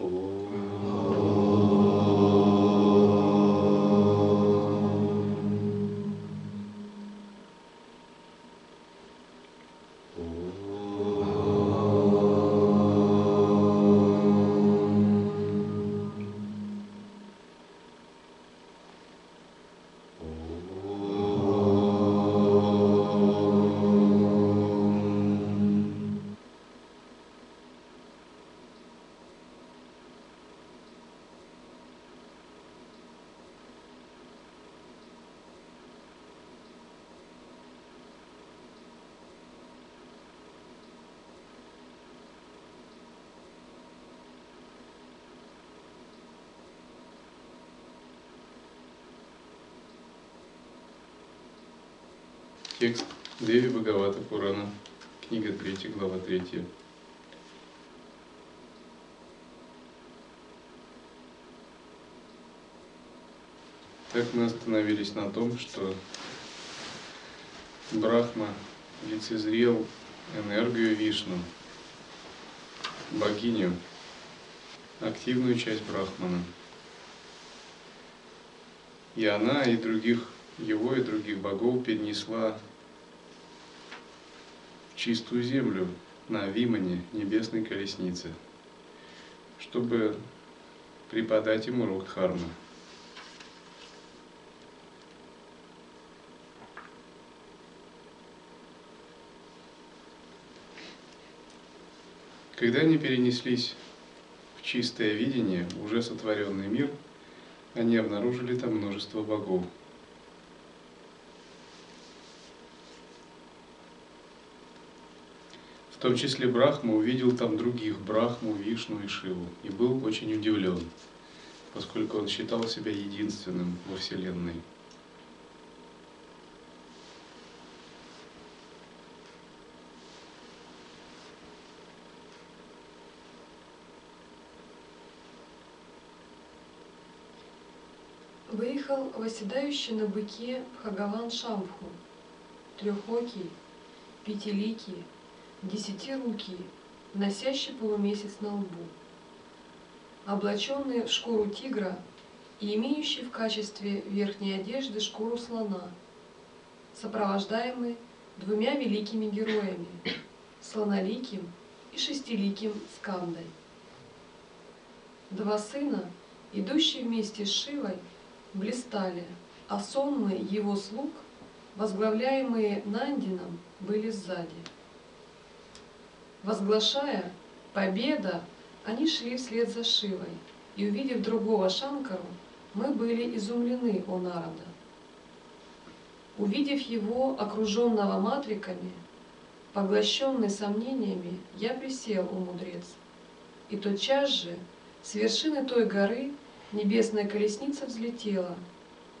oh. Текст Деви Бхагавата Пурана, книга 3, глава 3. Так мы остановились на том, что Брахма лицезрел энергию Вишну, богиню, активную часть Брахмана. И она, и других его и других богов перенесла в чистую землю на Вимане, небесной колеснице, чтобы преподать ему урок Дхармы. Когда они перенеслись в чистое видение, уже сотворенный мир, они обнаружили там множество богов – том числе Брахма увидел там других, Брахму, Вишну и Шиву, и был очень удивлен, поскольку он считал себя единственным во Вселенной. Выехал восседающий на быке Хагаван Шамху, трехокий, пятиликий, десятирукий, носящий полумесяц на лбу, облаченный в шкуру тигра и имеющий в качестве верхней одежды шкуру слона, сопровождаемый двумя великими героями, слоноликим и шестиликим Скандой. Два сына, идущие вместе с Шивой, блистали, а сонмы его слуг, возглавляемые Нандином, были сзади. Возглашая «Победа!», они шли вслед за Шивой, и, увидев другого Шанкару, мы были изумлены, о Нарада. Увидев его, окруженного матриками, поглощенный сомнениями, я присел, о мудрец, и тотчас же с вершины той горы небесная колесница взлетела,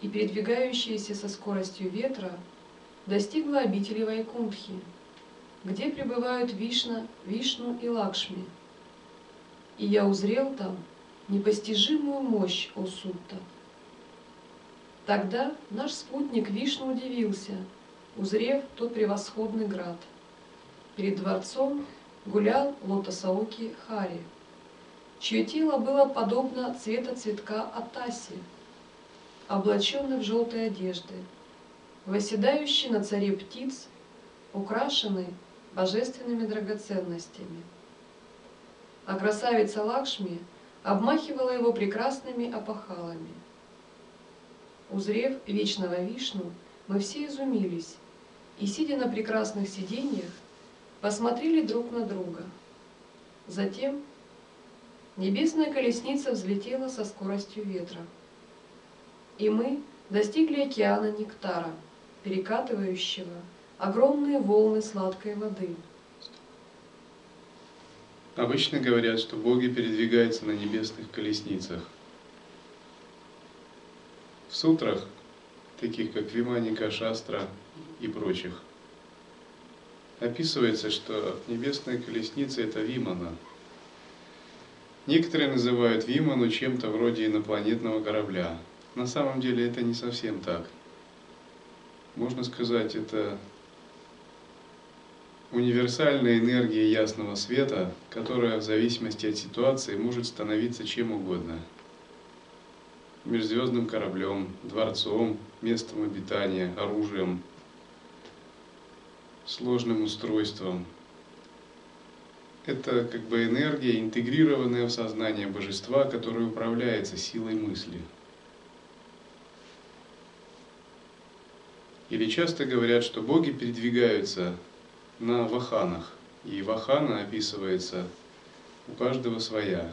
и, передвигающаяся со скоростью ветра, достигла обители Вайкунтхи, где пребывают Вишна, Вишну и Лакшми. И я узрел там непостижимую мощь Осутта. Тогда наш спутник Вишну удивился, узрев тот превосходный град. Перед дворцом гулял лотосауки Хари, чье тело было подобно цвета цветка Атаси, облаченный в желтые одежды, восседающий на царе птиц, украшенный божественными драгоценностями. А красавица Лакшми обмахивала его прекрасными опахалами. Узрев вечного Вишну, мы все изумились и, сидя на прекрасных сиденьях, посмотрели друг на друга. Затем небесная колесница взлетела со скоростью ветра, и мы достигли океана Нектара, перекатывающего огромные волны сладкой воды. Обычно говорят, что боги передвигаются на небесных колесницах. В сутрах, таких как Виманика, Шастра и прочих, описывается, что небесная колесница – это Вимана. Некоторые называют Виману чем-то вроде инопланетного корабля. На самом деле это не совсем так. Можно сказать, это универсальная энергия ясного света, которая в зависимости от ситуации может становиться чем угодно. Межзвездным кораблем, дворцом, местом обитания, оружием, сложным устройством. Это как бы энергия, интегрированная в сознание божества, которая управляется силой мысли – Или часто говорят, что боги передвигаются на ваханах, и вахана описывается у каждого своя.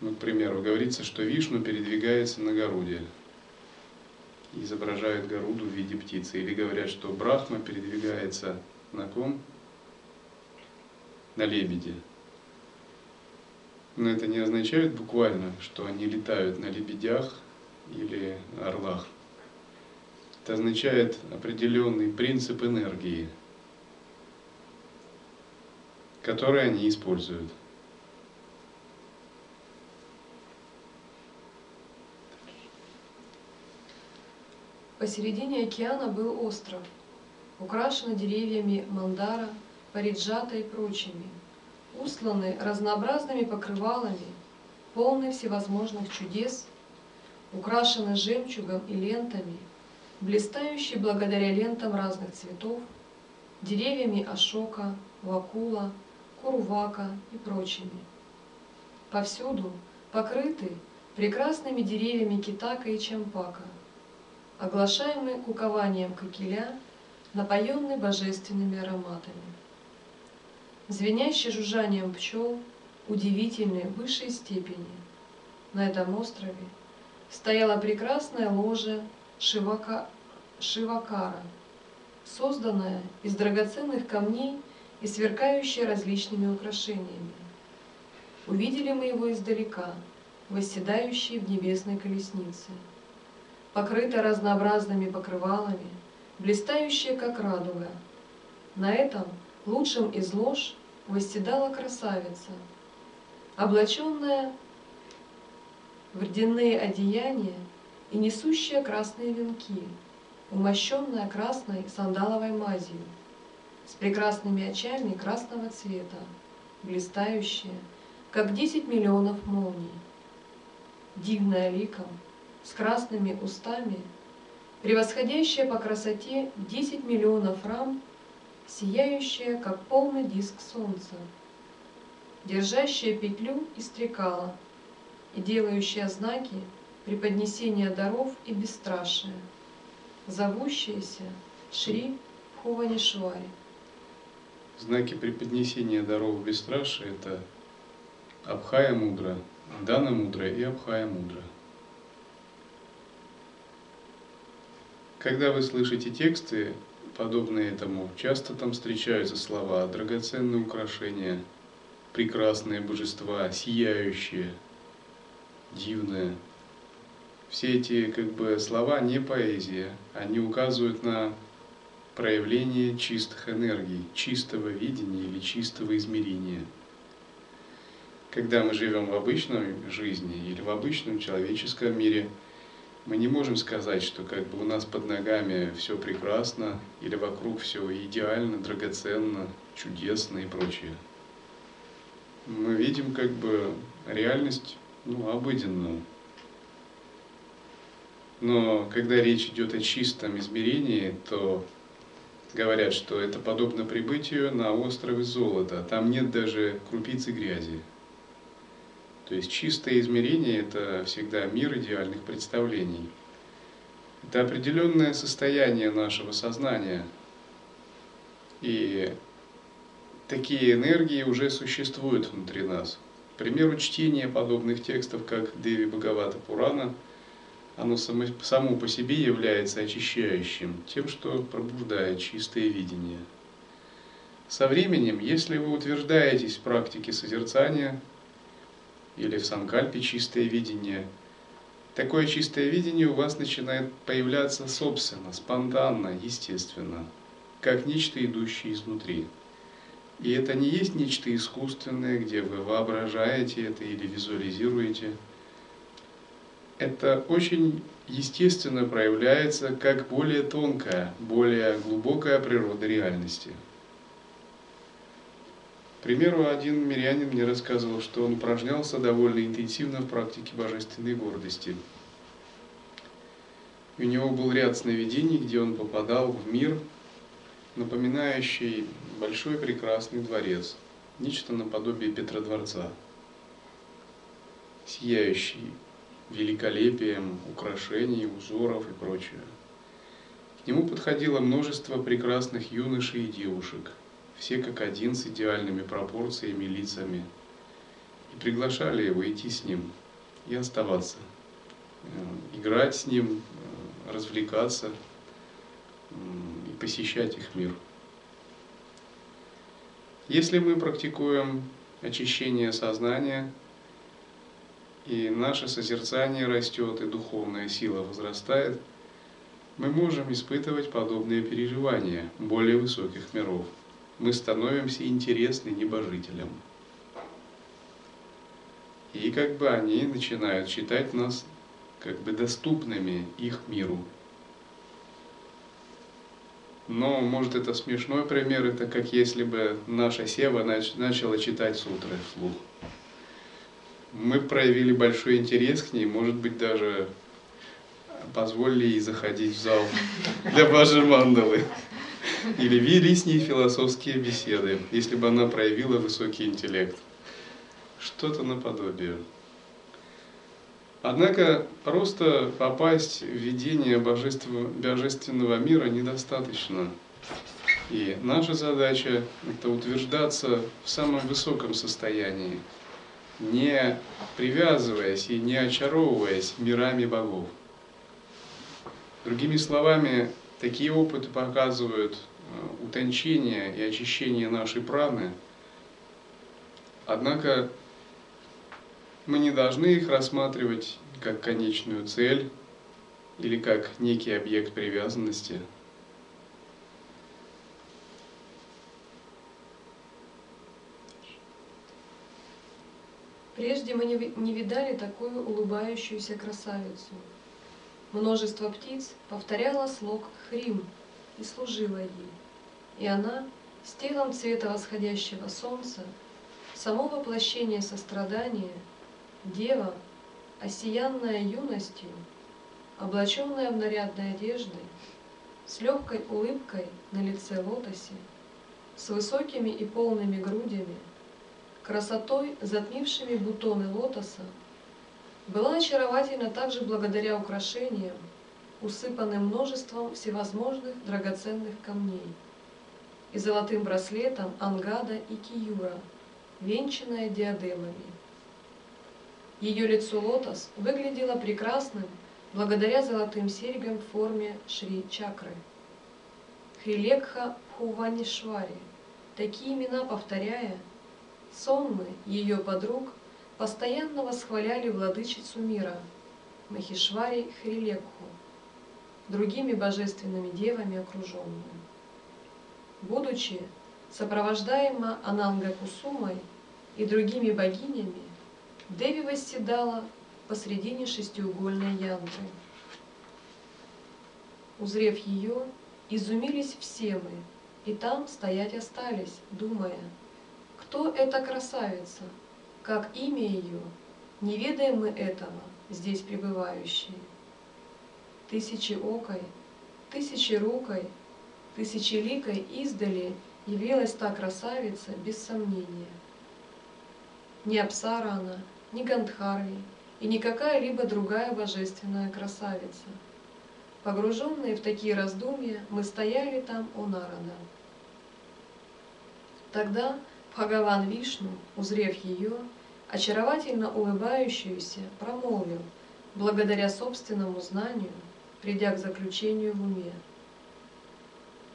Ну, к примеру, говорится, что Вишну передвигается на Горуде, изображают Горуду в виде птицы. Или говорят, что Брахма передвигается на ком? На лебеде. Но это не означает буквально, что они летают на лебедях или орлах. Это означает определенный принцип энергии, который они используют. Посередине океана был остров, украшенный деревьями мандара, париджата и прочими, усланный разнообразными покрывалами, полный всевозможных чудес, украшенный жемчугом и лентами – блистающий благодаря лентам разных цветов, деревьями ашока, вакула, курувака и прочими. Повсюду покрыты прекрасными деревьями китака и чампака, оглашаемые кукованием кокеля, напоенный божественными ароматами. Звенящий жужжанием пчел, удивительной высшей степени. На этом острове стояла прекрасная ложа Шивака, Шивакара, созданная из драгоценных камней и сверкающая различными украшениями. Увидели мы его издалека, восседающий в небесной колеснице, покрыто разнообразными покрывалами, блистающая, как радуга. На этом лучшем из лож восседала красавица, облаченная в рдяные одеяния и несущая красные венки, умощенная красной сандаловой мазью, с прекрасными очами красного цвета, блистающая, как десять миллионов молний, дивная ликом, с красными устами, превосходящая по красоте десять миллионов рам, сияющая, как полный диск солнца, держащая петлю и стрекала и делающая знаки преподнесение даров и бесстрашие, зовущиеся Шри Хуванишвари. Знаки преподнесения даров бесстрашия – это Абхая Мудра, Дана Мудра и Абхая Мудра. Когда вы слышите тексты, подобные этому, часто там встречаются слова «драгоценные украшения», «прекрасные божества», «сияющие», «дивное», все эти как бы слова не поэзия, они указывают на проявление чистых энергий, чистого видения или чистого измерения. Когда мы живем в обычной жизни или в обычном человеческом мире, мы не можем сказать, что как бы у нас под ногами все прекрасно или вокруг все идеально, драгоценно, чудесно и прочее. Мы видим как бы реальность ну, обыденную, но когда речь идет о чистом измерении, то говорят, что это подобно прибытию на острове золота. Там нет даже крупицы грязи. То есть чистое измерение – это всегда мир идеальных представлений. Это определенное состояние нашего сознания. И такие энергии уже существуют внутри нас. К примеру, чтение подобных текстов, как Деви Бхагавата Пурана – оно само, само по себе является очищающим, тем, что пробуждает чистое видение. Со временем, если вы утверждаетесь в практике созерцания или в санкальпе чистое видение, такое чистое видение у вас начинает появляться собственно, спонтанно, естественно, как нечто, идущее изнутри. И это не есть нечто искусственное, где вы воображаете это или визуализируете – это очень естественно проявляется как более тонкая, более глубокая природа реальности. примеру, один мирянин мне рассказывал, что он упражнялся довольно интенсивно в практике божественной гордости. У него был ряд сновидений, где он попадал в мир, напоминающий большой прекрасный дворец, нечто наподобие Петродворца, сияющий великолепием украшений, узоров и прочее. К нему подходило множество прекрасных юношей и девушек – все как один с идеальными пропорциями, лицами, и приглашали его идти с ним и оставаться, э, играть с ним, э, развлекаться и посещать их мир. Если мы практикуем очищение сознания, и наше созерцание растет, и духовная сила возрастает, мы можем испытывать подобные переживания более высоких миров – мы становимся интересны небожителям. И как бы они начинают считать нас как бы доступными их миру. Но, может, это смешной пример, это как если бы наша Сева нач- начала читать сутры вслух. Мы проявили большой интерес к ней, может быть, даже позволили ей заходить в зал для Божьей мандалы. Или вели с ней философские беседы, если бы она проявила высокий интеллект. Что-то наподобие. Однако просто попасть в видение божественного мира недостаточно. И наша задача – это утверждаться в самом высоком состоянии, не привязываясь и не очаровываясь мирами богов. Другими словами, Такие опыты показывают э, утончение и очищение нашей праны. Однако мы не должны их рассматривать как конечную цель или как некий объект привязанности. Прежде мы не видали такую улыбающуюся красавицу – Множество птиц повторяло слог «хрим» и служило ей. И она, с телом цвета восходящего солнца, само воплощение сострадания, дева, осиянная юностью, облаченная в нарядной одежды, с легкой улыбкой на лице лотосе, с высокими и полными грудями, красотой, затмившими бутоны лотоса, была очаровательна также благодаря украшениям, усыпанным множеством всевозможных драгоценных камней, и золотым браслетом Ангада и Киюра, венчанная диадемами. Ее лицо лотос выглядело прекрасным благодаря золотым серьгам в форме Шри-чакры. Хрилекха Пхуванишвари, такие имена повторяя, сонмы ее подруг – постоянно восхваляли владычицу мира, Махишвари Хрилекху, другими божественными девами окруженную. Будучи сопровождаема Ананга Кусумой и другими богинями, Деви восседала посредине шестиугольной янтры. Узрев ее, изумились все мы, и там стоять остались, думая, кто эта красавица, как имя ее, не ведаем мы этого, здесь пребывающие. Тысячи окой, тысячи рукой, тысячеликой издали явилась та красавица без сомнения. Ни Апсара она, ни Гандхарви и ни какая-либо другая божественная красавица. Погруженные в такие раздумья, мы стояли там у Нарада. Тогда Бхагаван Вишну, узрев ее, очаровательно улыбающуюся, промолвил, благодаря собственному знанию, придя к заключению в уме.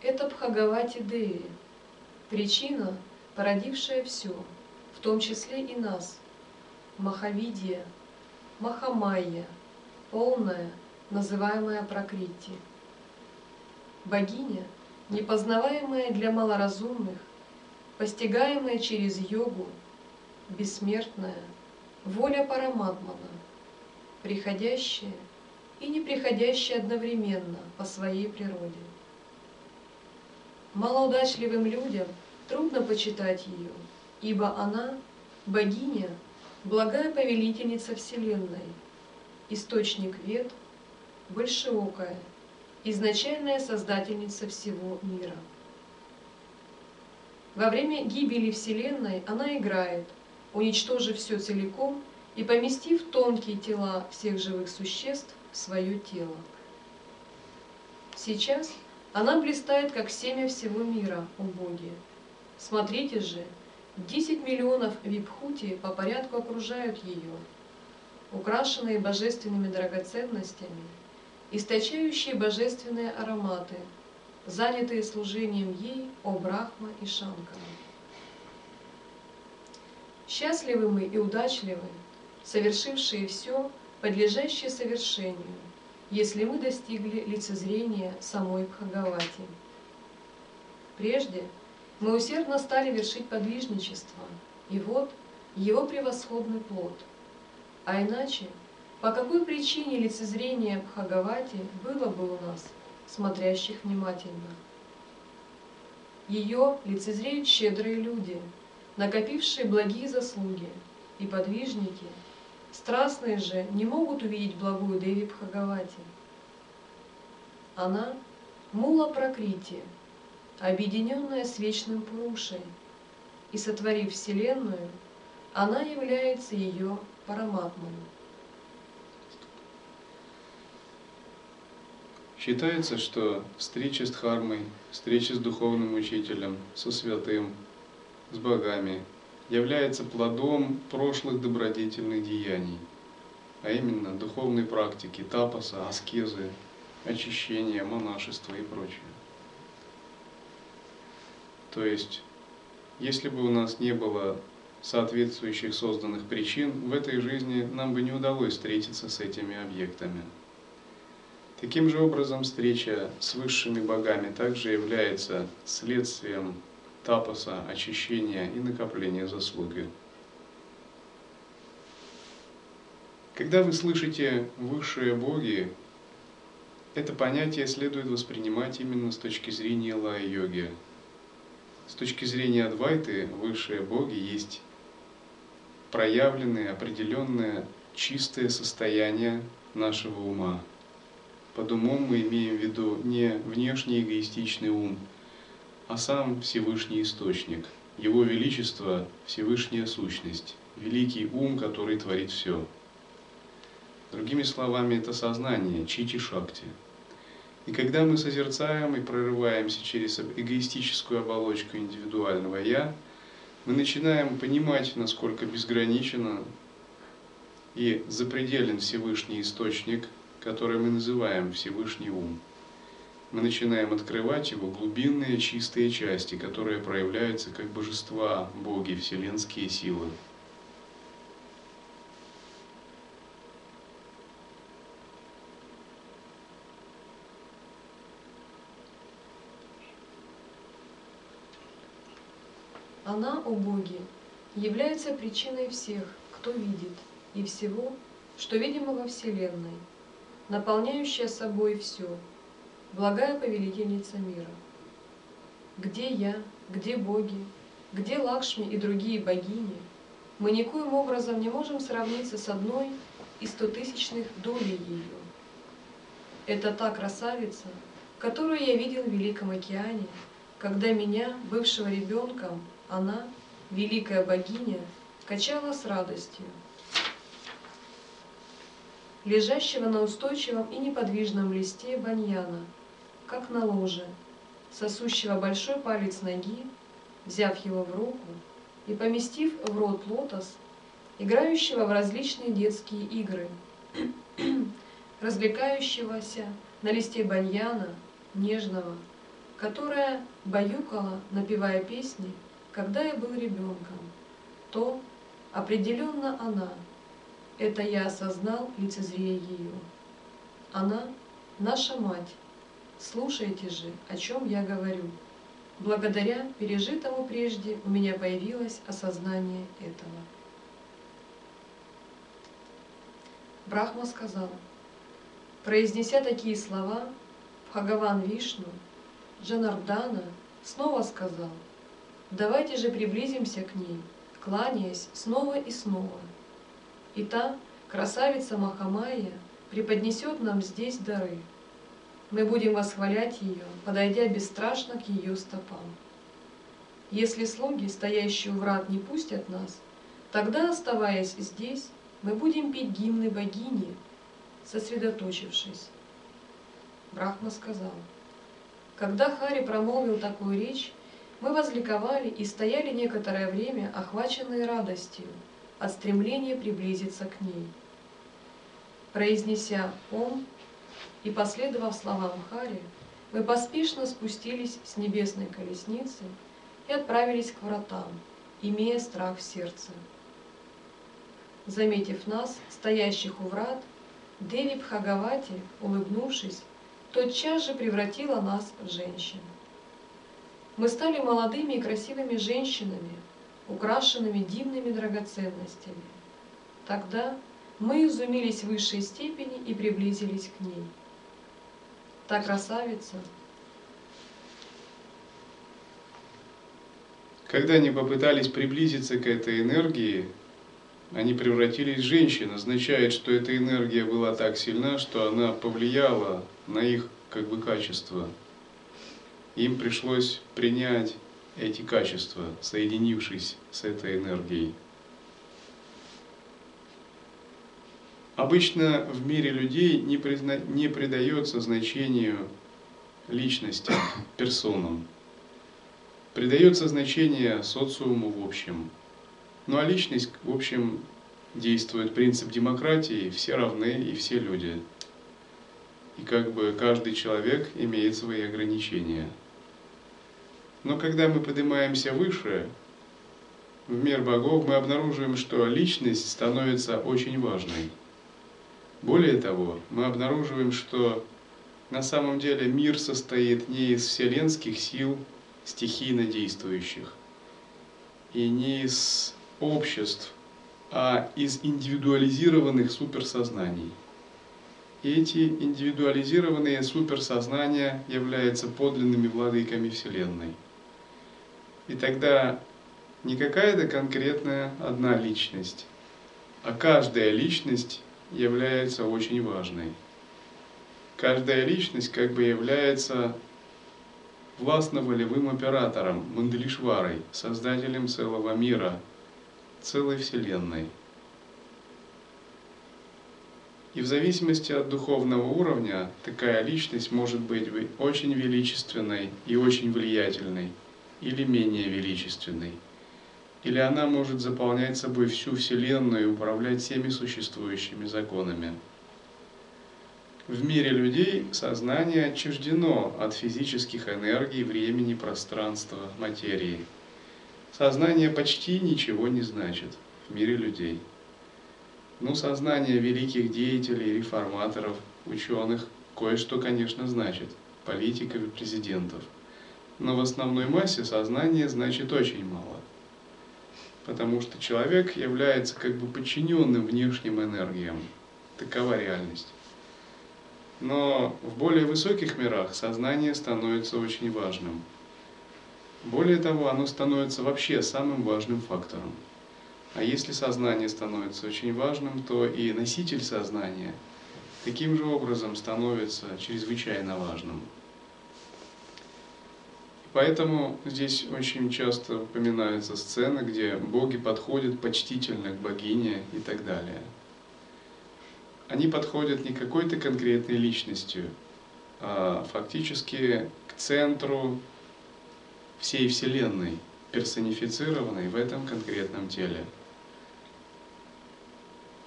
Это Бхагавати Деви, причина, породившая все, в том числе и нас, Махавидия, Махамайя, полная, называемая Пракрити. Богиня, непознаваемая для малоразумных, постигаемая через йогу, бессмертная, воля Параматмана, приходящая и неприходящая одновременно по своей природе. Малоудачливым людям трудно почитать ее, ибо она – богиня, благая повелительница Вселенной, источник вет, большеокая, изначальная создательница всего мира. Во время гибели Вселенной она играет, уничтожив все целиком и поместив тонкие тела всех живых существ в свое тело. Сейчас она блистает, как семя всего мира, о Боге. Смотрите же, десять миллионов випхути по порядку окружают ее, украшенные божественными драгоценностями, источающие божественные ароматы, занятые служением ей, о Брахма и Шанкара. Счастливы мы и удачливы, совершившие все, подлежащее совершению, если мы достигли лицезрения самой Бхагавати. Прежде мы усердно стали вершить подвижничество, и вот его превосходный плод. А иначе, по какой причине лицезрение Бхагавати было бы у нас, смотрящих внимательно? Ее лицезреют щедрые люди, накопившие благие заслуги, и подвижники – Страстные же не могут увидеть благую Деви Бхагавати. Она – мула Пракрити, объединенная с вечным Пурушей, и, сотворив Вселенную, она является ее параматмой. Считается, что встреча с Дхармой, встреча с духовным учителем, со святым, с богами – является плодом прошлых добродетельных деяний, а именно духовной практики, тапаса, аскезы, очищения, монашества и прочее. То есть, если бы у нас не было соответствующих созданных причин, в этой жизни нам бы не удалось встретиться с этими объектами. Таким же образом, встреча с высшими богами также является следствием тапаса, очищения и накопления заслуги. Когда вы слышите «высшие боги», это понятие следует воспринимать именно с точки зрения лая-йоги. С точки зрения Адвайты, высшие боги есть проявленное, определенное, чистое состояние нашего ума. Под умом мы имеем в виду не внешний эгоистичный ум – а сам Всевышний Источник, Его Величество – Всевышняя Сущность, великий ум, который творит все. Другими словами, это сознание, чити-шакти. И когда мы созерцаем и прорываемся через эгоистическую оболочку индивидуального «я», мы начинаем понимать, насколько безграничен и запределен Всевышний Источник, который мы называем Всевышний Ум мы начинаем открывать его глубинные чистые части, которые проявляются как божества, боги, вселенские силы. Она, о боги, является причиной всех, кто видит, и всего, что видимо во Вселенной, наполняющая собой все, благая повелительница мира. Где я, где боги, где Лакшми и другие богини, мы никоим образом не можем сравниться с одной из стотысячных долей ее. Это та красавица, которую я видел в Великом океане, когда меня, бывшего ребенком, она, великая богиня, качала с радостью. Лежащего на устойчивом и неподвижном листе баньяна – как на ложе, сосущего большой палец ноги, взяв его в руку и поместив в рот лотос, играющего в различные детские игры, развлекающегося на листе баньяна, нежного, которая баюкала, напевая песни, когда я был ребенком, то определенно она. Это я осознал, лицезрея ее. Она — наша мать, Слушайте же, о чем я говорю. Благодаря пережитому прежде у меня появилось осознание этого. Брахма сказал, произнеся такие слова, Бхагаван Вишну, Джанардана снова сказал, давайте же приблизимся к ней, кланяясь снова и снова. И та, красавица Махамая, преподнесет нам здесь дары. Мы будем восхвалять ее, подойдя бесстрашно к ее стопам. Если слуги, стоящие у врат, не пустят нас, тогда, оставаясь здесь, мы будем петь гимны богини, сосредоточившись. Брахма сказал, когда Хари промолвил такую речь, мы возликовали и стояли некоторое время, охваченные радостью от стремления приблизиться к ней. Произнеся «Ом» и последовав словам Хари, мы поспешно спустились с небесной колесницы и отправились к вратам, имея страх в сердце. Заметив нас, стоящих у врат, Деви Бхагавати, улыбнувшись, тотчас же превратила нас в женщин. Мы стали молодыми и красивыми женщинами, украшенными дивными драгоценностями. Тогда мы изумились в высшей степени и приблизились к ней. Та красавица, Когда они попытались приблизиться к этой энергии, они превратились в женщин. Означает, что эта энергия была так сильна, что она повлияла на их как бы качества. Им пришлось принять эти качества, соединившись с этой энергией. Обычно в мире людей не, призна... не придается значению личности, персонам придается значение социуму в общем. Ну а личность, в общем, действует принцип демократии, все равны и все люди. И как бы каждый человек имеет свои ограничения. Но когда мы поднимаемся выше, в мир богов, мы обнаруживаем, что личность становится очень важной. Более того, мы обнаруживаем, что на самом деле мир состоит не из вселенских сил, стихийно действующих, и не из обществ, а из индивидуализированных суперсознаний. И эти индивидуализированные суперсознания являются подлинными владыками Вселенной. И тогда не какая-то конкретная одна личность, а каждая личность является очень важной. Каждая личность как бы является властно-волевым оператором Манделишварой, создателем целого мира, целой Вселенной. И в зависимости от духовного уровня такая личность может быть очень величественной и очень влиятельной, или менее величественной. Или она может заполнять собой всю Вселенную и управлять всеми существующими законами. В мире людей сознание отчуждено от физических энергий, времени, пространства, материи. Сознание почти ничего не значит в мире людей. Ну, сознание великих деятелей, реформаторов, ученых кое-что, конечно, значит, политиков и президентов. Но в основной массе сознание значит очень мало. Потому что человек является как бы подчиненным внешним энергиям. Такова реальность. Но в более высоких мирах сознание становится очень важным. Более того, оно становится вообще самым важным фактором. А если сознание становится очень важным, то и носитель сознания таким же образом становится чрезвычайно важным. Поэтому здесь очень часто упоминаются сцены, где боги подходят почтительно к богине и так далее они подходят не какой-то конкретной личностью, а фактически к центру всей Вселенной, персонифицированной в этом конкретном теле.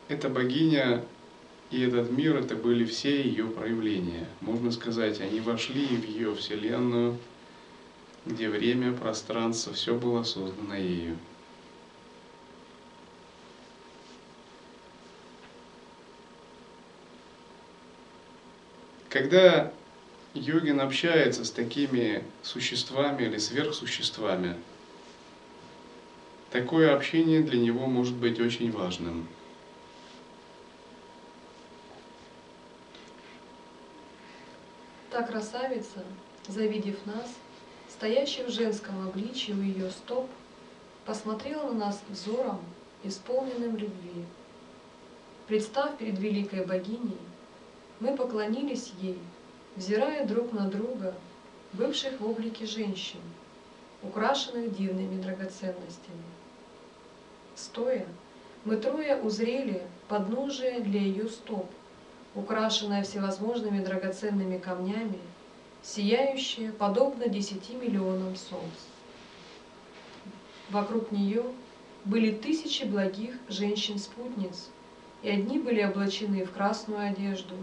Эта богиня и этот мир, это были все ее проявления. Можно сказать, они вошли в ее Вселенную, где время, пространство, все было создано ею. Когда йогин общается с такими существами или сверхсуществами, такое общение для него может быть очень важным. Та красавица, завидев нас, стоящий в женском обличии у ее стоп, посмотрел на нас взором, исполненным любви. Представ перед великой богиней, мы поклонились ей, взирая друг на друга, бывших в облике женщин, украшенных дивными драгоценностями. Стоя, мы трое узрели подножие для ее стоп, украшенное всевозможными драгоценными камнями, сияющее, подобно десяти миллионам солнц. Вокруг нее были тысячи благих женщин-спутниц, и одни были облачены в красную одежду,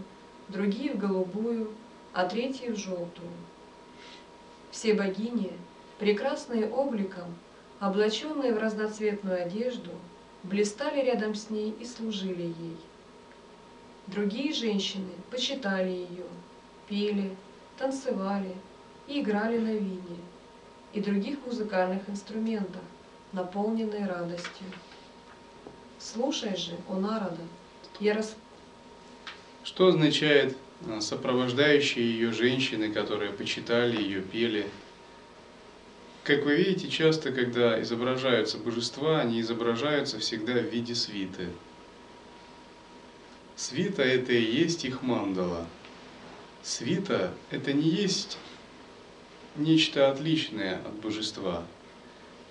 другие в голубую, а третьи в желтую. Все богини, прекрасные обликом, облаченные в разноцветную одежду, блистали рядом с ней и служили ей. Другие женщины почитали ее, пели, танцевали и играли на вине и других музыкальных инструментах, наполненные радостью. Слушай же, о народа, я рас... Что означает а, сопровождающие ее женщины, которые почитали ее, пели? Как вы видите, часто, когда изображаются божества, они изображаются всегда в виде свиты. Свита – это и есть их мандала. Свита – это не есть нечто отличное от божества.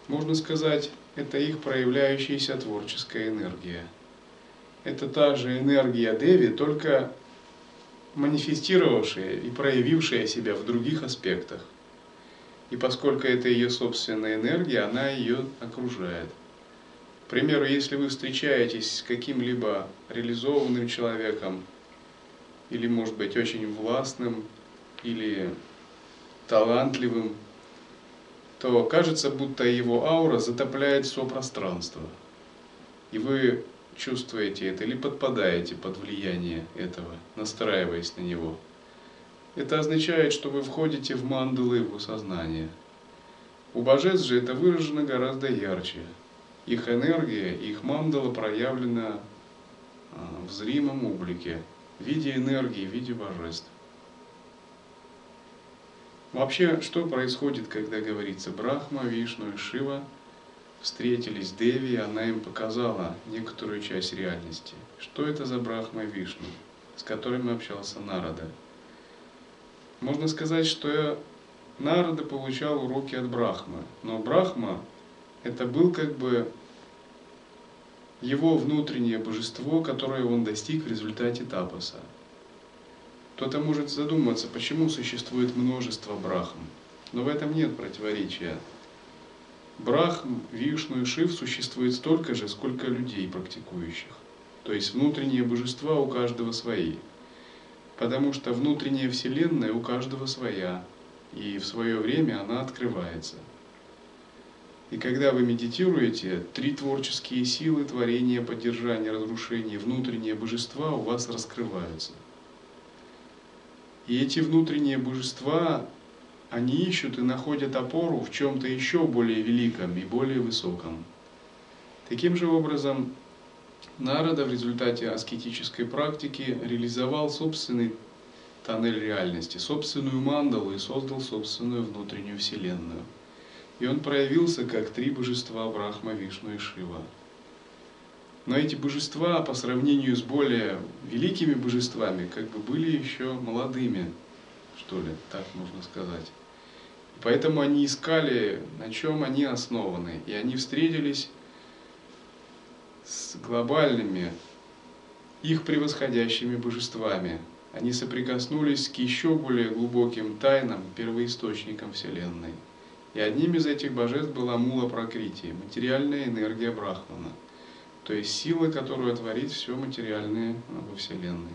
Можно сказать, это их проявляющаяся творческая энергия. Это та же энергия Деви, только манифестировавшая и проявившая себя в других аспектах. И поскольку это ее собственная энергия, она ее окружает. К примеру, если вы встречаетесь с каким-либо реализованным человеком, или, может быть, очень властным, или талантливым, то кажется, будто его аура затопляет все пространство. И вы чувствуете это или подпадаете под влияние этого, настраиваясь на него. Это означает, что вы входите в мандалы его сознания. У божеств же это выражено гораздо ярче. Их энергия, их мандала проявлена в зримом облике, в виде энергии, в виде божеств. Вообще, что происходит, когда говорится Брахма, Вишну и Шива встретились Деви, она им показала некоторую часть реальности. Что это за Брахма и Вишну, с которыми общался Нарада? Можно сказать, что Нарада получал уроки от Брахмы, но Брахма это был как бы его внутреннее божество, которое он достиг в результате тапаса. Кто-то может задуматься, почему существует множество брахм. Но в этом нет противоречия. Брахм, Вишну и Шив существует столько же, сколько людей практикующих. То есть внутренние божества у каждого свои. Потому что внутренняя вселенная у каждого своя. И в свое время она открывается. И когда вы медитируете, три творческие силы, творения, поддержания, разрушения, внутренние божества у вас раскрываются – и эти внутренние божества, они ищут и находят опору в чем-то еще более великом и более высоком. Таким же образом, Нарада в результате аскетической практики реализовал собственный тоннель реальности, собственную мандалу и создал собственную внутреннюю вселенную. И он проявился как три божества Брахма, Вишну и Шива. Но эти божества по сравнению с более великими божествами как бы были еще молодыми, что ли, так можно сказать. И поэтому они искали, на чем они основаны. И они встретились с глобальными, их превосходящими божествами. Они соприкоснулись к еще более глубоким тайнам, первоисточникам Вселенной. И одним из этих божеств была Мула Пракрити, материальная энергия Брахмана – то есть сила, которая творит все материальное во Вселенной.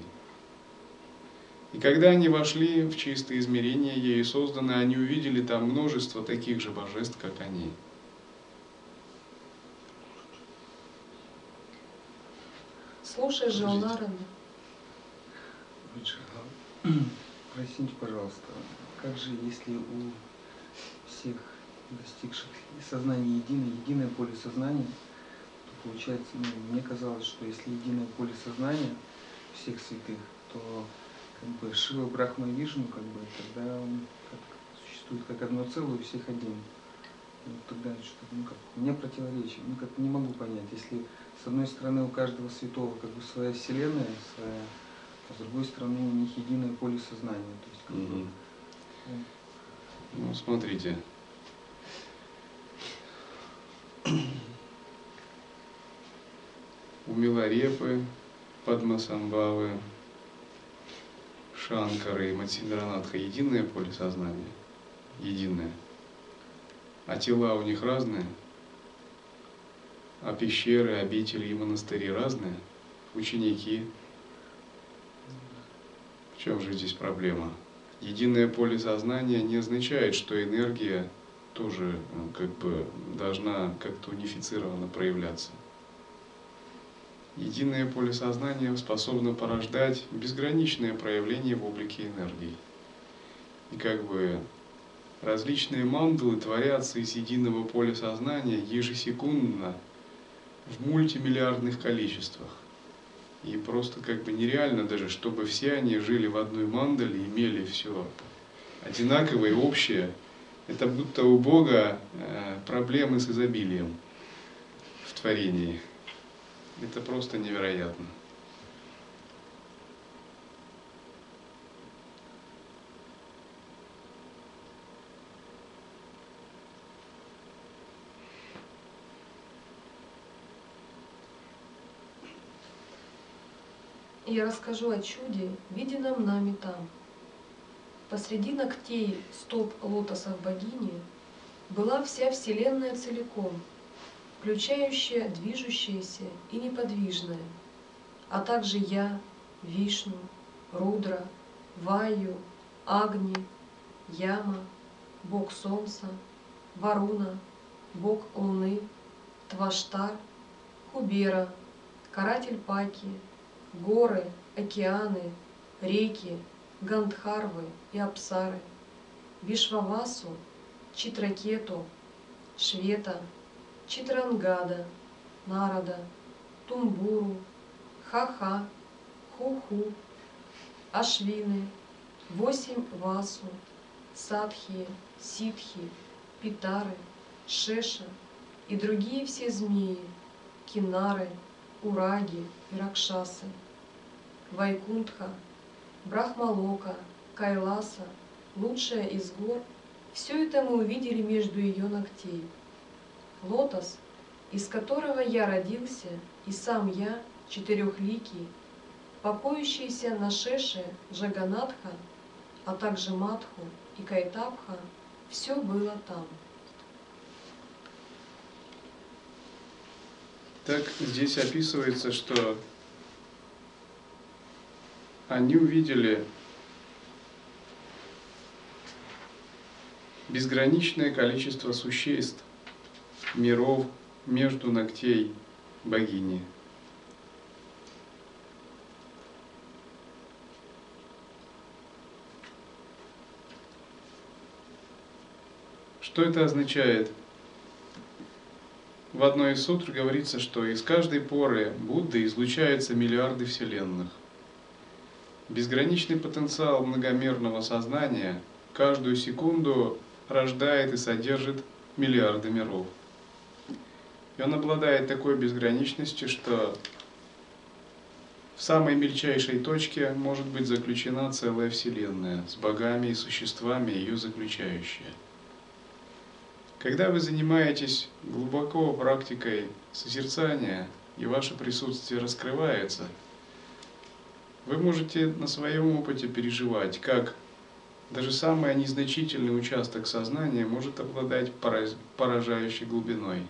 И когда они вошли в чистое измерение ей созданы, они увидели там множество таких же божеств, как они. Слушай же, Онарана. Простите, пожалуйста, как же, если у всех достигших сознания единое, единое поле сознания, получается, ну, мне казалось, что если единое поле сознания всех святых, то как бы Шива, Брахма Вишну, как бы тогда он как существует как одно целое, у всех один. И вот тогда что-то, ну как, у меня противоречие, ну как не могу понять, если с одной стороны у каждого святого как бы своя вселенная, своя, а с другой стороны у них единое поле сознания. То есть, как бы, Мгм. ну, Ну, смотрите. У Миларепы, Падмасамбавы, Шанкары и Матсиндранатха единое поле сознания? Единое. А тела у них разные? А пещеры, обители и монастыри разные? Ученики? В чем же здесь проблема? Единое поле сознания не означает, что энергия тоже э, как бы должна как-то унифицированно проявляться. Единое поле сознания способно порождать безграничное проявление в облике энергии. И как бы различные мандалы творятся из единого поля сознания ежесекундно в мультимиллиардных количествах. И просто как бы нереально даже, чтобы все они жили в одной мандале, имели все одинаковое, общее. Это будто у Бога э, проблемы с изобилием в творении. Это просто невероятно. Я расскажу о чуде, виденном нами там. Посреди ногтей стоп лотосов богини была вся Вселенная целиком, включающая движущееся и неподвижное, а также я, Вишну, Рудра, Ваю, Агни, Яма, бог солнца, Варуна, бог луны, Тваштар, Кубера, каратель Паки, горы, океаны, реки, Гандхарвы и Апсары, Вишвавасу, Читракету, Швета, Читрангада, Нарада, Тумбуру, Хаха, Хуху, Ашвины, восемь Васу, Садхи, Ситхи, Питары, Шеша и другие все змеи, Кинары, Ураги и Ракшасы, Вайкунтха, Брахмалока, Кайласа, лучшая из гор, все это мы увидели между ее ногтей. Лотос, из которого я родился, и сам я, четырехликий, покоящийся на Шеше Джаганатха, а также Матху и Кайтабха, все было там. Так здесь описывается, что они увидели безграничное количество существ, миров между ногтей богини. Что это означает? В одной из сутр говорится, что из каждой поры Будды излучаются миллиарды вселенных. Безграничный потенциал многомерного сознания каждую секунду рождает и содержит миллиарды миров. И он обладает такой безграничностью, что в самой мельчайшей точке может быть заключена целая Вселенная с богами и существами, ее заключающие. Когда вы занимаетесь глубоко практикой созерцания, и ваше присутствие раскрывается, вы можете на своем опыте переживать, как даже самый незначительный участок сознания может обладать поражающей глубиной.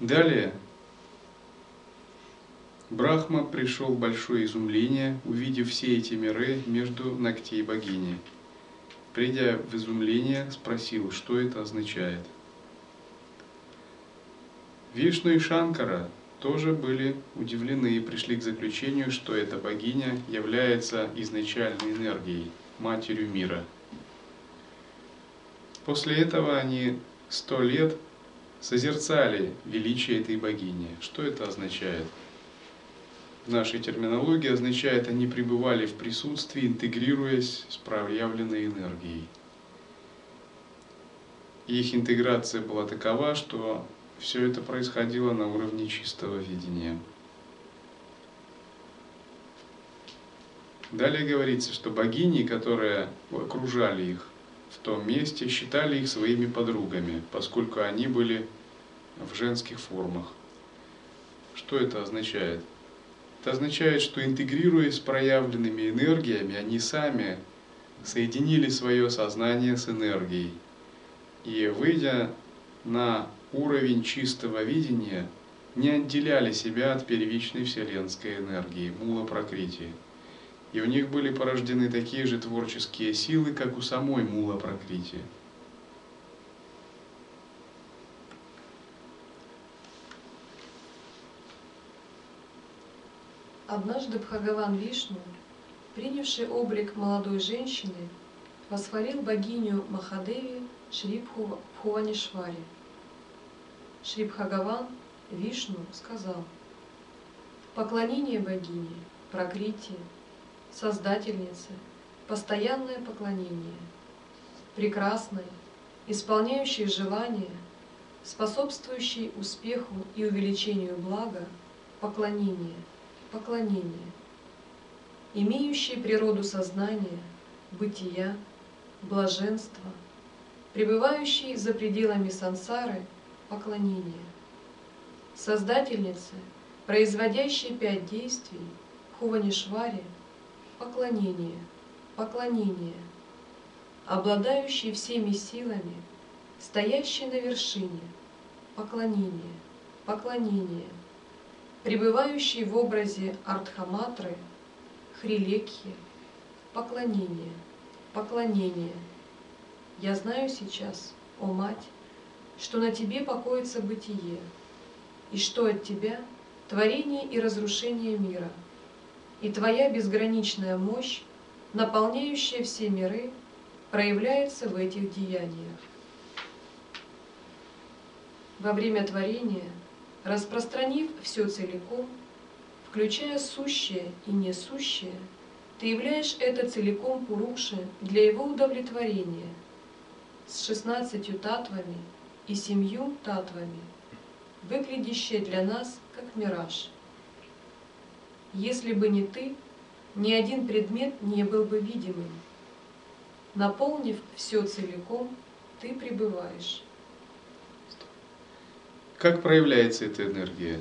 Далее Брахма пришел в большое изумление, увидев все эти миры между ногтей богини. Придя в изумление, спросил, что это означает. Вишну и Шанкара тоже были удивлены и пришли к заключению, что эта богиня является изначальной энергией, матерью мира. После этого они сто лет созерцали величие этой богини. Что это означает? В нашей терминологии означает, они пребывали в присутствии, интегрируясь с проявленной энергией. Их интеграция была такова, что все это происходило на уровне чистого видения. Далее говорится, что богини, которые окружали их в том месте, считали их своими подругами, поскольку они были в женских формах. Что это означает? Это означает, что интегрируясь с проявленными энергиями, они сами соединили свое сознание с энергией. И выйдя на уровень чистого видения, не отделяли себя от первичной вселенской энергии, мула прокритии. И у них были порождены такие же творческие силы, как у самой мула прокрития. Однажды Бхагаван Вишну, принявший облик молодой женщины, восхвалил богиню Махадеви Шри Бхуванишвари. Шри Бхагаван Вишну сказал, «Поклонение богине, прокритие, Создательнице, постоянное поклонение, прекрасной, исполняющей желания, способствующей успеху и увеличению блага, поклонение, поклонение, имеющей природу сознания, бытия, блаженства, пребывающей за пределами сансары, поклонение, Создательнице, производящей пять действий, Хуванишваре – поклонение, поклонение, обладающий всеми силами, стоящий на вершине, поклонение, поклонение, пребывающий в образе Артхаматры, Хрилекхи, поклонение, поклонение. Я знаю сейчас, о Мать, что на Тебе покоится бытие, и что от Тебя творение и разрушение мира – и Твоя безграничная мощь, наполняющая все миры, проявляется в этих деяниях. Во время творения, распространив все целиком, включая сущее и несущее, ты являешь это целиком Пуруши для его удовлетворения с шестнадцатью татвами и семью татвами, выглядящее для нас как мираж – если бы не ты, ни один предмет не был бы видимым. Наполнив все целиком, ты пребываешь. Как проявляется эта энергия?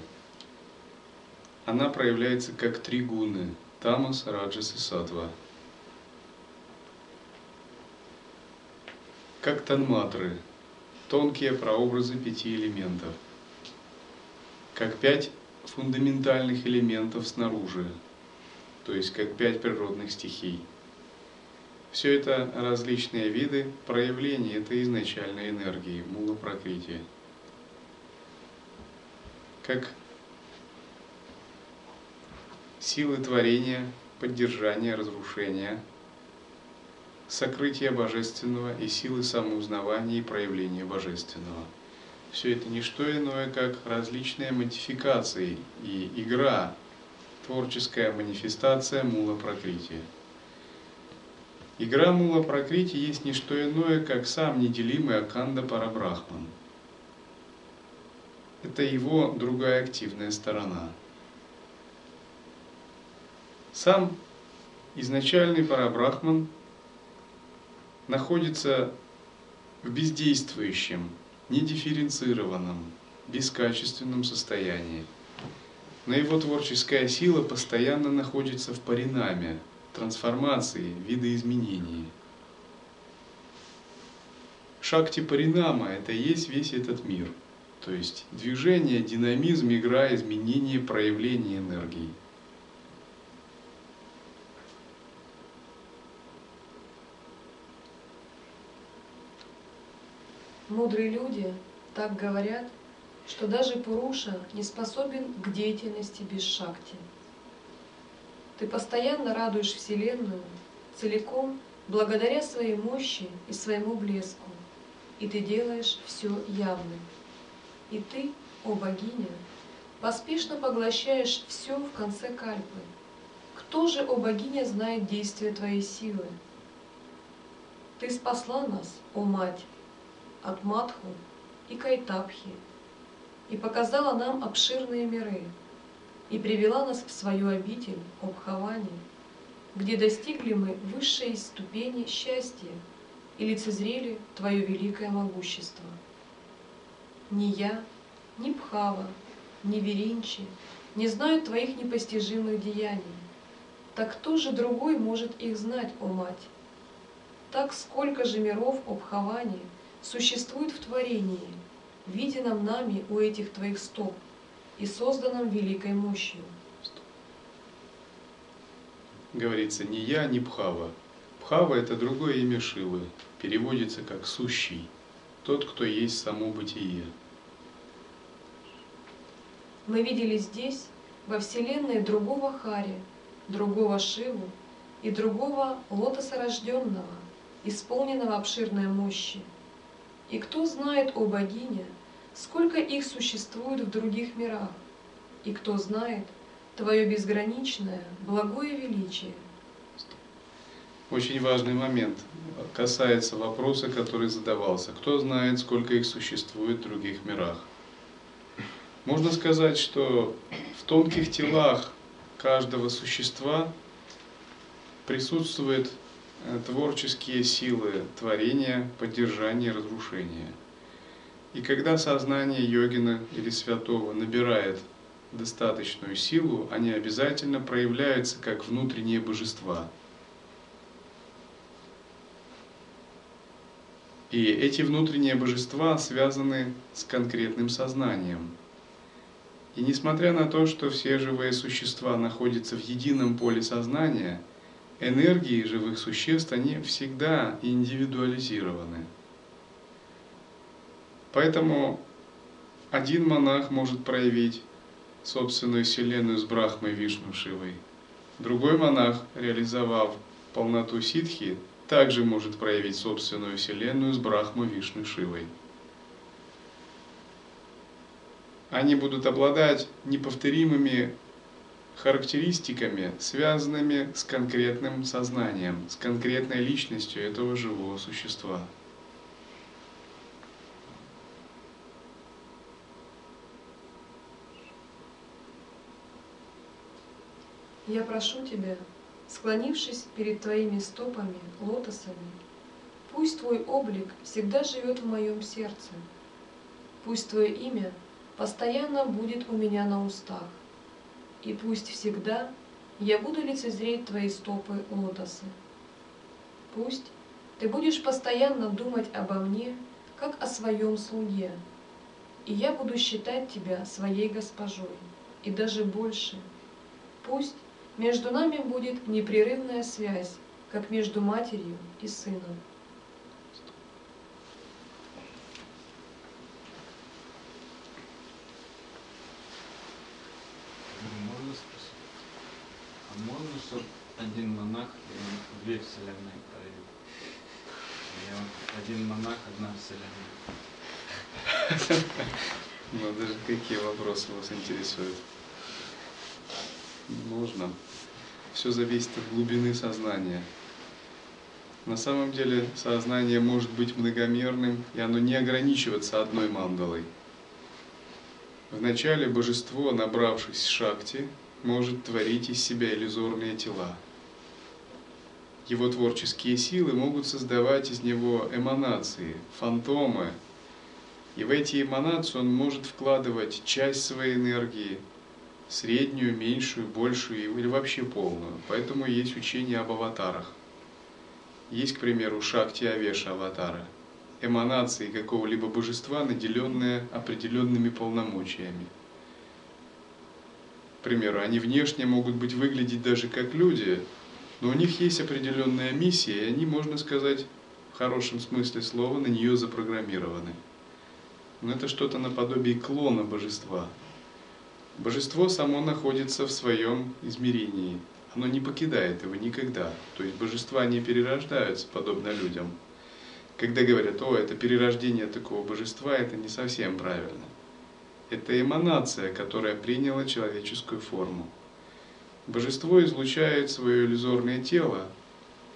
Она проявляется как три гуны – тамас, раджас и сатва. Как танматры – тонкие прообразы пяти элементов. Как пять фундаментальных элементов снаружи, то есть как пять природных стихий. Все это различные виды проявления этой изначальной энергии, мула прокрития. Как силы творения, поддержания, разрушения, сокрытия божественного и силы самоузнавания и проявления божественного – все это не что иное, как различные модификации и игра, творческая манифестация мула прокрития. Игра мула прокрития есть не что иное, как сам неделимый Аканда Парабрахман. Это его другая активная сторона. Сам изначальный Парабрахман находится в бездействующем недифференцированном, бескачественном состоянии. Но его творческая сила постоянно находится в паринаме, трансформации, видоизменении. Шакти паринама – это и есть весь этот мир. То есть движение, динамизм, игра, изменение, проявление энергии – Мудрые люди так говорят, что даже Пуруша не способен к деятельности без шакти. Ты постоянно радуешь Вселенную целиком благодаря своей мощи и своему блеску. и ты делаешь все явным. И ты, о богиня, поспешно поглощаешь все в конце кальпы. Кто же, о богиня, знает действия твоей силы? Ты спасла нас, о мать, от Матху и Кайтапхи, и показала нам обширные миры, и привела нас в свою обитель, Обхавани, где достигли мы высшей ступени счастья и лицезрели Твое великое могущество. Ни я, ни Пхава, ни Веринчи не знают Твоих непостижимых деяний. Так кто же другой может их знать, о Мать? Так сколько же миров Обхавани существует в творении, виденном нами у этих Твоих стоп и созданном великой мощью. Говорится, не я, не Пхава. Пхава – это другое имя Шивы, переводится как «сущий», тот, кто есть само бытие. Мы видели здесь, во Вселенной, другого Хари, другого Шиву и другого лотоса рожденного, исполненного обширной мощи. И кто знает о богине, сколько их существует в других мирах, и кто знает Твое безграничное, благое величие. Очень важный момент касается вопроса, который задавался. Кто знает, сколько их существует в других мирах? Можно сказать, что в тонких телах каждого существа присутствуют э, творческие силы творения, поддержания, разрушения. И когда сознание йогина или святого набирает достаточную силу, они обязательно проявляются как внутренние божества. И эти внутренние божества связаны с конкретным сознанием – и несмотря на то, что все живые существа находятся в едином поле сознания, энергии живых существ, они всегда индивидуализированы. Поэтому один монах может проявить собственную вселенную с Брахмой Вишну Шивой. Другой монах, реализовав полноту ситхи, также может проявить собственную вселенную с Брахмой Вишну Шивой они будут обладать неповторимыми характеристиками, связанными с конкретным сознанием, с конкретной личностью этого живого существа. Я прошу Тебя, склонившись перед Твоими стопами, лотосами, пусть Твой облик всегда живет в моем сердце, пусть Твое имя – постоянно будет у меня на устах. И пусть всегда я буду лицезреть твои стопы лотосы. Пусть ты будешь постоянно думать обо мне, как о своем слуге, и я буду считать тебя своей госпожой, и даже больше. Пусть между нами будет непрерывная связь, как между матерью и сыном. чтобы один монах и две вселенные проявил. Я вот один монах, одна вселенная. Ну даже какие вопросы вас интересуют? Можно. Все зависит от глубины сознания. На самом деле сознание может быть многомерным, и оно не ограничивается одной мандалой. Вначале божество, набравшись шакти, может творить из себя иллюзорные тела. Его творческие силы могут создавать из него эманации, фантомы, и в эти эманации он может вкладывать часть своей энергии, среднюю, меньшую, большую или вообще полную. Поэтому есть учение об аватарах. Есть, к примеру, Шакти Авеша аватара, эманации какого-либо божества, наделенные определенными полномочиями примеру, они внешне могут быть выглядеть даже как люди, но у них есть определенная миссия, и они, можно сказать, в хорошем смысле слова, на нее запрограммированы. Но это что-то наподобие клона божества. Божество само находится в своем измерении. Оно не покидает его никогда. То есть божества не перерождаются, подобно людям. когда говорят, о, это перерождение такого божества, это не совсем правильно. Это эманация, которая приняла человеческую форму. Божество излучает свое иллюзорное тело,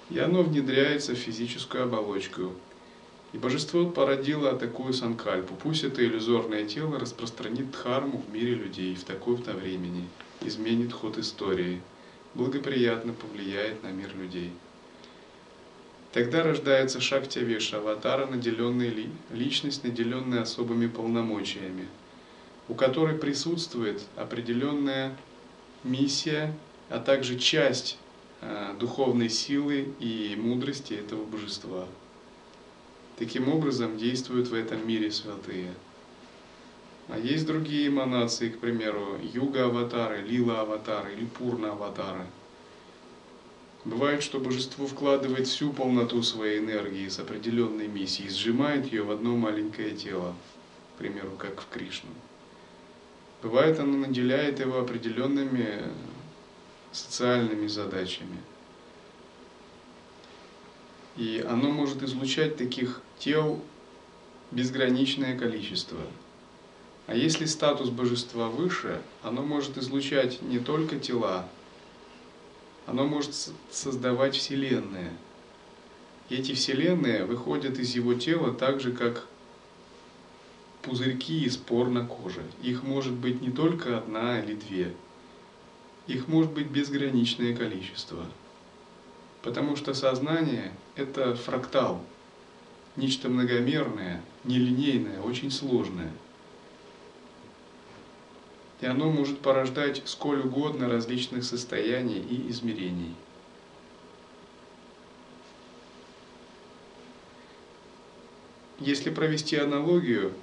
и оно внедряется в физическую оболочку. И божество породило такую санкальпу. Пусть это иллюзорное тело распространит дхарму в мире людей в таком-то времени, изменит ход истории, благоприятно повлияет на мир людей. Тогда рождается Шакти Веша, аватара, наделенная ли, личность, наделенная особыми полномочиями, у которой присутствует определенная миссия, а также часть э, духовной силы и мудрости этого божества. Таким образом действуют в этом мире святые. А есть другие эманации, к примеру, юга-аватары, лила-аватары или пурна-аватары. Бывает, что божество вкладывает всю полноту своей энергии с определенной миссией, сжимает ее в одно маленькое тело, к примеру, как в Кришну. Бывает, оно наделяет его определенными социальными задачами. И оно может излучать таких тел безграничное количество. А если статус божества выше, оно может излучать не только тела, оно может создавать вселенные. И эти вселенные выходят из его тела так же, как пузырьки из пор на коже. Их может быть не только одна или две. Их может быть безграничное количество. Потому что сознание – это фрактал, нечто многомерное, нелинейное, очень сложное. И оно может порождать сколь угодно различных состояний и измерений. Если провести аналогию,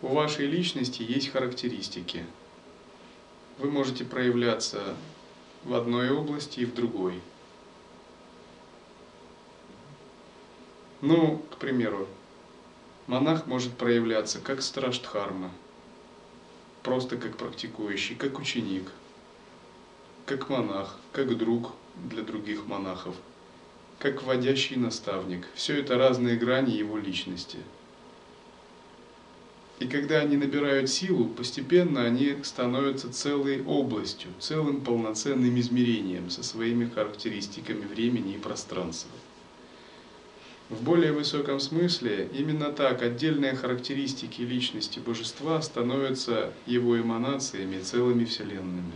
у вашей личности есть характеристики. Вы можете проявляться в одной области и в другой. Ну, к примеру, монах может проявляться как страж Дхармы, просто как практикующий, как ученик, как монах, как друг для других монахов, как вводящий наставник. Все это разные грани его личности – и когда они набирают силу, постепенно они становятся целой областью, целым полноценным измерением со своими характеристиками времени и пространства. В более высоком смысле именно так отдельные характеристики личности божества становятся его эманациями, целыми вселенными.